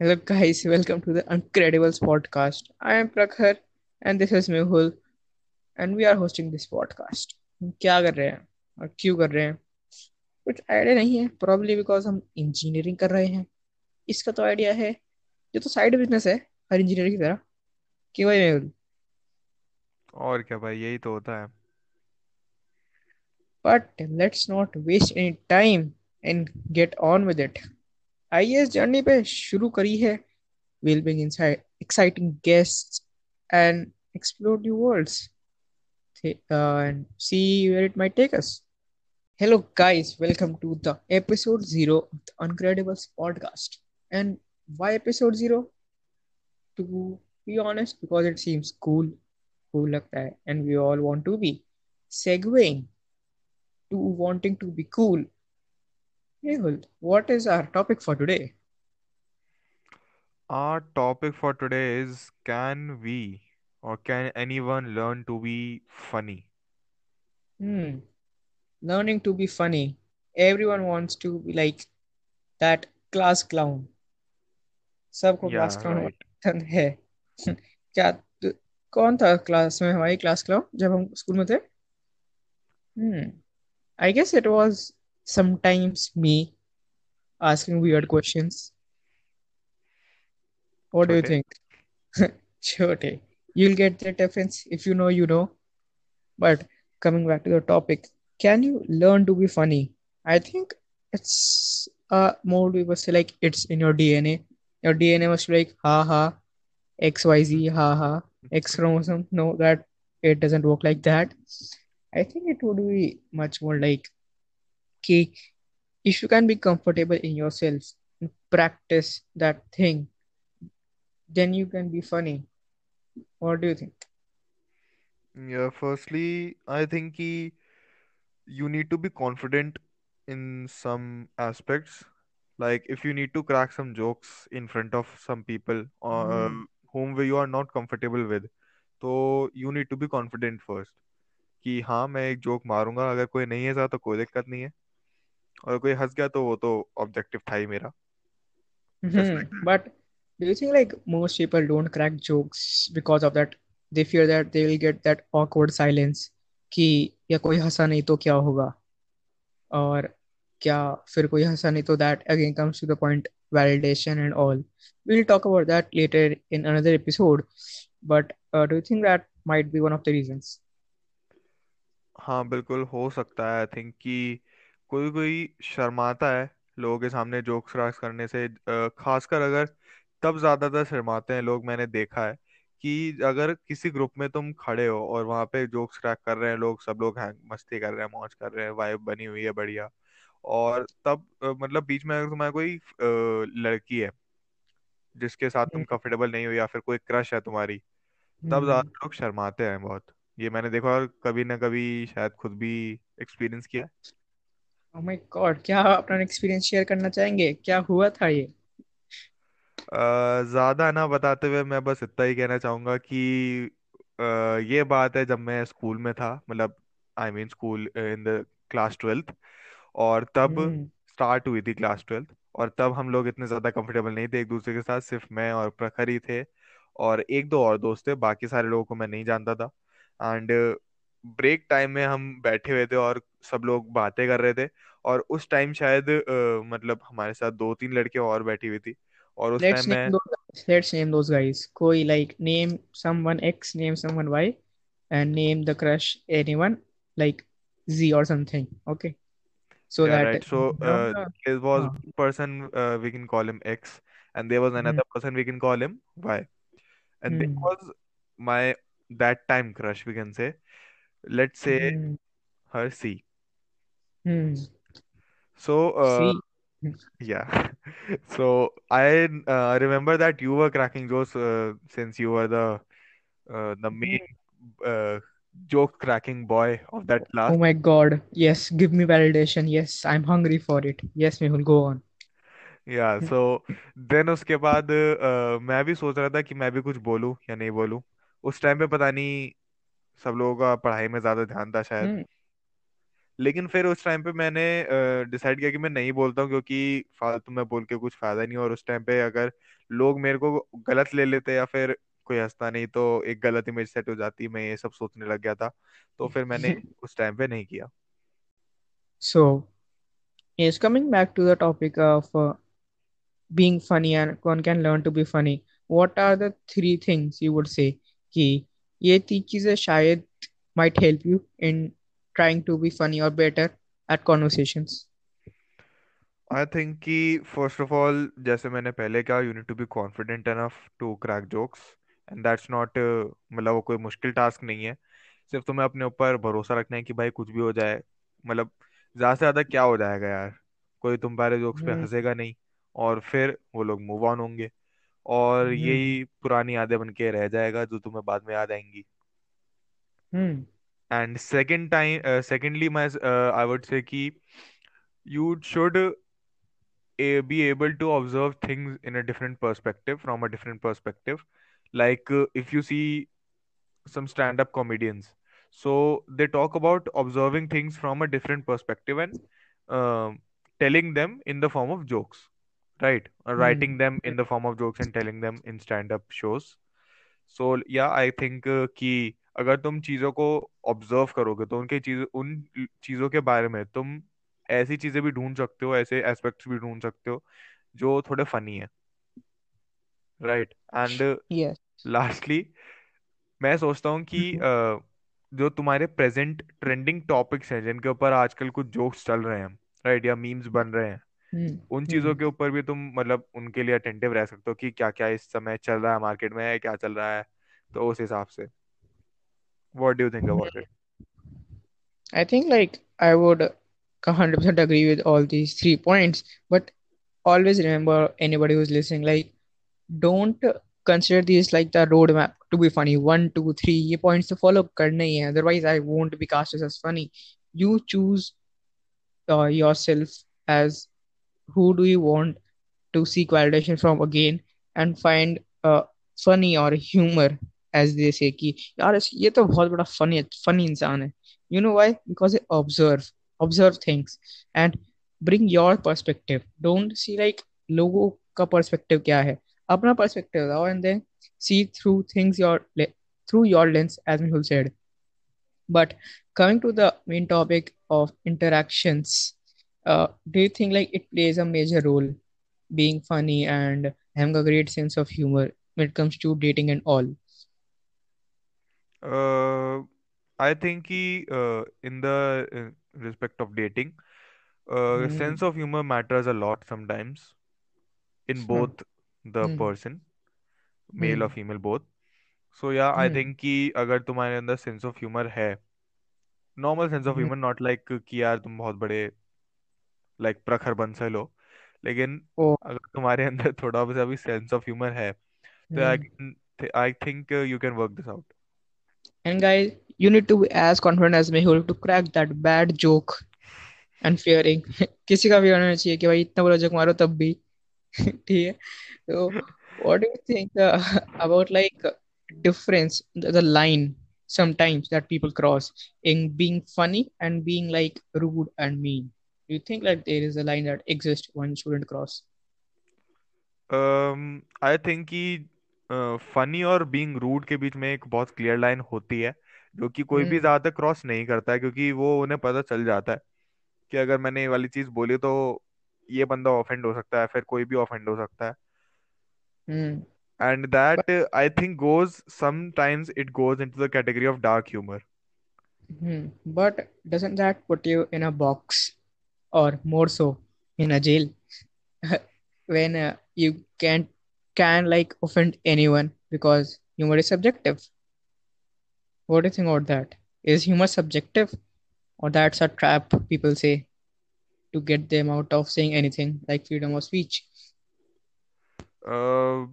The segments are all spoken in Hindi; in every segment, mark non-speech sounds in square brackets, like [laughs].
Hello, guys. Welcome to the Uncredibles podcast. I am Prakhar, and this is Mehul, and we are hosting this podcast. क्या कर रहे हैं और क्यों कर रहे हैं? कुछ आइडिया नहीं है. प्रॉब्ली बिकॉज़ हम इंजीनियरिंग कर रहे हैं. इसका तो आइडिया है. ये तो साइड बिज़नेस है हर इंजीनियर की तरह. क्यों भाई मेहुल और क्या भाई यही तो होता है। But let's not waste any time and get on with it आइए इस जर्नी पे शुरू करी है। Will being in exciting guest and explore new worlds see where it my take hello guys welcome to the episode zero Uncredibles podcast and why episode zero to be honest because it seems cool cool लगता है. And we all want to be segueing to wanting to be cool Mehul, what is our topic for today? Our topic for today is can we or can anyone learn to be funny? Hmm, learning to be funny. Everyone wants to be like that class clown. सबको क्लास Yeah, क्लाउन right. पसंद है क्या तु, कौन था क्लास में हमारी क्लास क्लाउन जब हम स्कूल में थे hmm I guess it was sometimes me asking weird questions. What do you think? [laughs] sure, you'll get that difference if you know, you know. But coming back to the topic, can you learn to be funny? I think it's uh more people say like it's in your DNA. Your DNA must be like ha ha, X Y Z ha ha, X chromosome. No, that it doesn't work like that. I think it would be much more like कि if you can be comfortable in your self practice that thing then you can be funny what do you think yeah firstly I think कि you need to be confident in some aspects like if you need to crack some jokes in front of some people whom we you are not comfortable with तो you need to be confident first कि हाँ मैं एक जोक मारूँगा अगर कोई नहीं है तो कोई दिक्कत नहीं है। और कोई हंस गया तो वो तो ऑब्जेक्टिव था ही मेरा Hmm. Like that But do you think like most people don't crack jokes because of that? They fear that they will get that awkward silence कि या कोई हंसा नहीं तो क्या होगा और क्या फिर कोई हंसा नहीं तो that again comes to the point validation and all we'll talk about that later in another episode but uh, do you think that might be one of the reasons हाँ बिल्कुल हो सकता है आई थिंक कि कोई कोई शर्माता है लोगों के सामने जोक्स क्रैक करने से अ, खासकर अगर तब ज़्यादातर शर्माते हैं लोग मैंने देखा है कि अगर किसी ग्रुप में तुम खड़े हो और वहाँ पे जोक्स क्रैक कर रहे हैं लोग सब लोग हैं मस्ती कर रहे हैं मौज कर रहे हैं वाइब बनी हुई है बढ़िया और तब अ, मतलब बीच में अगर तुम्हारी कोई अ, लड़की है जिसके साथ तुम हम्म। कंफर्टेबल नहीं हो या फिर कोई क्रश है तुम्हारी तब ज़्यादा हम्म लोग शर्माते हैं बहुत। ये मैंने देखा और कभी ना कभी शायद खुद भी एक्सपीरियंस किया है। माय गॉड क्या अपना एक्सपीरियंस शेयर करना चाहेंगे? क्या हुआ था ये? अ, ज़्यादा ना बताते हुए मैं बस इतना ही कहना चाहूँगा कि अ, ये बात है जब मैं स्कूल में था मतलब I mean school in the class twelfth और तब हम्म। स्टार्ट हुई थी क्लास ट्वेल्थ और तब हम लोग इतने ज़्यादा कंफर्टेबल नहीं थे एक दूसरे के साथ सिर्फ़ मैं और प्रखर ही थे और एक दो और दोस्त थे बाकी सारे लोगों को मैं नहीं जानता था एंड ब्रेक टाइम में हम बैठे हुए थे और सब लोग बातें कर रहे थे और उस टाइम शायद आ, मतलब हमारे साथ दो तीन लड़के और बैठी हुई थी और उस टाइम नेम मैं दो लेट्स नेम दोस गाइस कोई like name someone X name someone Y and name the crush anyone like G और something okay so yeah right so there was person we can call him X and there was another person we can call him Y and there was my that time crush we can say let say her C so yeah so I remember that you were cracking jokes since you were the the main joke cracking boy of that class oh my god yes give me validation yes I am hungry for it yes me will go on yeah so then उसके बाद uh, मैं भी सोच रहा था कि मैं भी कुछ बोलूँ या नहीं बोलूँ। उस टाइम पे पता नहीं सब लोगों का पढ़ाई में ज़्यादा ध्यान था शायद। हम्म। लेकिन फिर उस टाइम पे मैंने डिसाइड किया कि मैं नहीं बोलता हूँ क्योंकि फालतू में बोल के कुछ फ़ायदा नहीं और उस टाइम पे अगर लोग मेरे को गलत ले लेते या फिर कोई हंसता नहीं तो एक गलत इमेज सेट हो जाती मैं ये सब सोचने लग गया था। तो फिर मैंने [laughs] उस टाइम पे नहीं किया। So, yes, coming back to the topic of uh, being funny and one can learn to be funny. What are the three things you would say कि ये तीन चीज़ें शायद might help you in trying to be funny or better at conversations? I think कि फ़र्स्ट ऑफ़ ऑल जैसे मैंने पहले कहा you need to be confident enough to crack jokes and that's not मतलब वो कोई मुश्किल टास्क नहीं है। सिर्फ़ तुम्हें अपने ऊपर भरोसा रखना है कि भाई कुछ भी हो जाए मतलब ज़्यादा से ज़्यादा क्या हो जाएगा यार? कोई तुम्हारे जोक्स पे हम्म। हंसेगा नहीं और फिर वो लोग मूव ऑन होंगे। और हम्म। यही पुरानी यादें बन के रह जाएगा जो तुम्हें बाद में याद आएँगी। Hmm. And second time secondly मैं आई वुड से कि you should a be able to observe things in a different perspective from a different perspective like if you see some stand up comedians so they talk about observing things from a different perspective and telling them in the form of jokes right. Uh, hmm writing them in the form of jokes and telling them in stand up shows so yeah I think कि अगर तुम चीज़ों को ऑब्ज़र्व करोगे तो उनके चीज़ उन चीज़ों के बारे में तुम ऐसी चीज़ें भी ढूंढ सकते हो ऐसे एस्पेक्ट्स भी ढूंढ सकते हो जो थोड़े फनी है। Right and yes. लास्टली मैं सोचता हूँ कि हम्म अ, जो तुम्हारे प्रेजेंट ट्रेंडिंग टॉपिक्स हैं जिनके ऊपर आजकल कुछ जोक्स चल रहे हैं राइट या मीम्स बन रहे हैं उन चीज़ों के ऊपर भी तुम मतलब उनके लिए अटेंटिव रह सकते हो कि क्या क्या इस समय चल रहा है मार्केट में है क्या चल रहा है तो उस हिसाब से। What do think about it I think like I would 100% agree with all these three points but always remember anybody who is listening like don't consider this like the road map to be funny 1 2 3 ये पॉइंट्स तो फॉलो करने ही है otherwise I won't be cast as funny you choose yourself as who do you want to seek validation from again and find uh, funny or humor as they say कि यार इस- ये तो बहुत बड़ा funny funny इंसान है you know why because they observe observe things and bring your perspective don't see like लोगों का perspective क्या है अपना perspective लाओ and then see through things your le- through your lens as Mehul said but coming to the main topic of interactions uh, do you think like it plays a major role being funny and having a great sense of humor when it comes to dating and all. uh, I think कि uh, in the uh, respect of dating uh, Hmm. sense of humor matters a lot sometimes in Hmm. both the Hmm. person male or Hmm. female both so yeah I Hmm. think कि अगर तुम्हारे अंदर sense of humor है normal sense of Hmm. humor not like कि यार तुम बहुत बड़े लाइक प्रखर बंसल हो लेकिन Oh. अगर तुम्हारे अंदर थोड़ा सा भी सेंस ऑफ़ ह्यूमर है तो I Hmm. Can I think you can work this out And guys, you need to be as confident as Mehul to crack that bad joke and fearing. किसी का भी होना चाहिए कि भाई इतना बड़ा जोक मारो तब भी ठीक है तो what do you think uh, about like difference the, the line sometimes that people cross in being funny and being like rude and mean do you think like there is a line that exists one shouldn't cross? Um, I think कि फनी और बीइंग रूड के बीच में एक बहुत क्लियर लाइन होती है जो कि कोई भी hmm ज़्यादा क्रॉस नहीं करता है क्योंकि वो उन्हें पता चल जाता है कि अगर मैंने ये वाली चीज़ बोली तो ये बंदा ऑफेंड हो सकता है फिर कोई भी ऑफेंड हो सकता है। hmm and that I think goes sometimes it goes into the category of dark humour hmm but doesn't that put you in a box? Or more so in a jail [laughs] when uh, you can't can like offend anyone because humor is subjective. What do you think about that? Is humor subjective or that's a trap people say to get them out of saying anything like freedom of speech? Uh,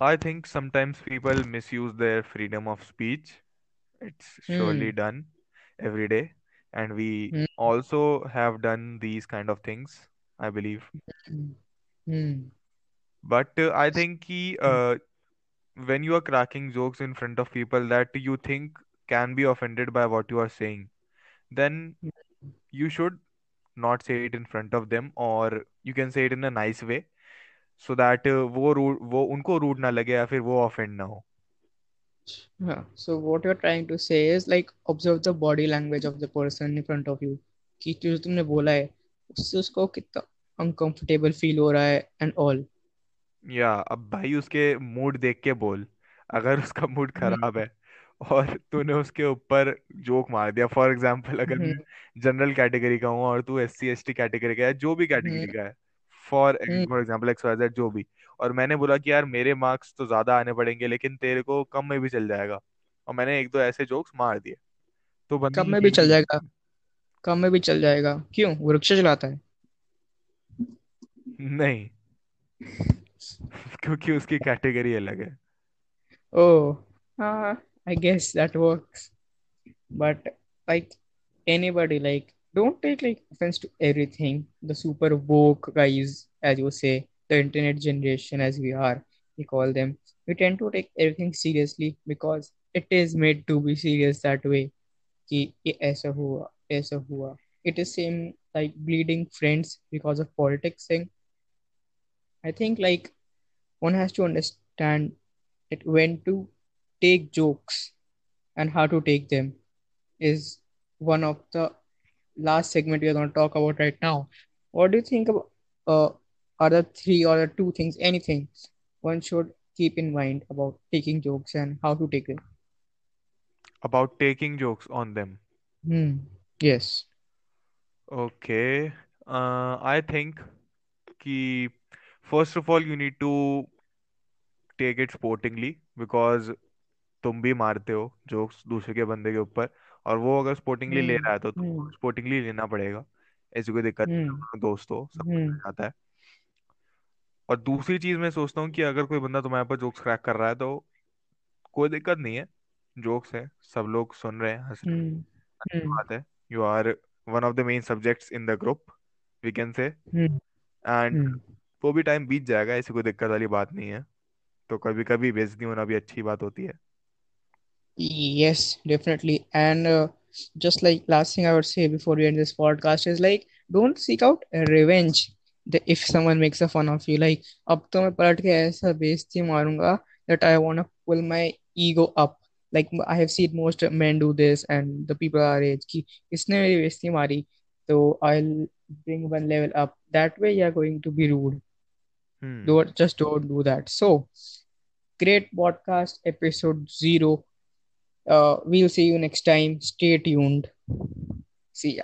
I think sometimes people misuse their freedom of speech. It's surely hmm. done every day, and we hmm also have done these kind of things, I believe. hmm hmm But uh, I think कि, uh, when you are cracking jokes in front of people that you think can be offended by what you are saying, then you should not say it in front of them or you can say it in a nice way so that uh, वो rude वो उनको रूड ना लगे या फिर वो ऑफेंड ना हो Yeah. So what you're trying to say is like observe the body language of the person in front of you. कि जो तुमने बोला है उससे उसको कितना अनकंफर्टेबल फील हो रहा है एंड ऑल या अब भाई उसके मूड देख के बोल। अगर उसका मूड हम्म। खराब है और तूने उसके ऊपर जोक मार दिया। फॉर एग्ज़ाम्पल अगर हम्म। मैं जनरल कैटेगरी का हूँ और तू S C S T category का है जो भी हम्म। कैटेगरी का है। For hmm. For example X Y Z जो भी। और मैंने बोला कि यार मेरे मार्क्स तो ज़्यादा आने पड़ेंगे लेकिन तेरे को कम में भी चल जाएगा। और मैंने एक दो ऐसे जोक्स मार दिए। तो बंदी में भी चल जाएगा। कब में भी चल जाएगा। क्यों? वो रिक्शा चलाता है। नहीं। क्योंकि उसकी कैटेगरी अलग है। हाँ I guess that works but like anybody like don't take like offense to everything. The super woke guys as you say. the internet generation as we are we call them we tend to take everything seriously because it is made to be serious that way कि ये ऐसा हुआ ऐसा हुआ it is same like bleeding friends because of politics thing i think like one has to understand it when to take jokes and how to take them is one of the last segment we are going to talk about right now. What do you think about uh, are the three or the two things, anything one should keep in mind about taking jokes and how to take them? about taking jokes on them Hmm. Yes. okay uh, I think कि first of all you need to take it sportingly because तुम भी मारते हो जोक्स दूसरे के बंदे के ऊपर और वो अगर स्पोर्टिंगली ले Hmm. रहा है तो तुमको Hmm. स्पोर्टिंगली लेना पड़ेगा ऐसी कोई दिक्कत नहीं Hmm. दोस्त हो सब Hmm. हो जाता है और दूसरी चीज़ मैं सोचता हूँ कि अगर कोई बंदा तुम्हारे पर जोक्स क्रैक कर रहा है तो कोई दिक्कत नहीं है जोक्स है सब लोग सुन रहे हैं हंस रहे हैं Hmm. अच्छी Hmm. बात है you are one of the main subjects in the group we can say. And Hmm. वो भी टाइम बीत जाएगा ऐसी कोई दिक्कत वाली बात नहीं है तो कभी कभी बेइज्जती होना भी अच्छी बात होती है Yes, definitely. And uh, just like last thing I would say before we end this podcast is like don't seek out revenge the, if someone makes a fun of you. Like अब तो मैं पलट के ऐसा बेइज्जती मारूंगा that I wanna pull my ego up. Like I have seen most men do this and the people our age कि इसने मेरी बेइज्जती मारी तो I'll bring one level up. That way you're going to be rude. Hmm Don't just don't do that. So great podcast episode zero. Uh, we'll see you next time. Stay tuned. See ya.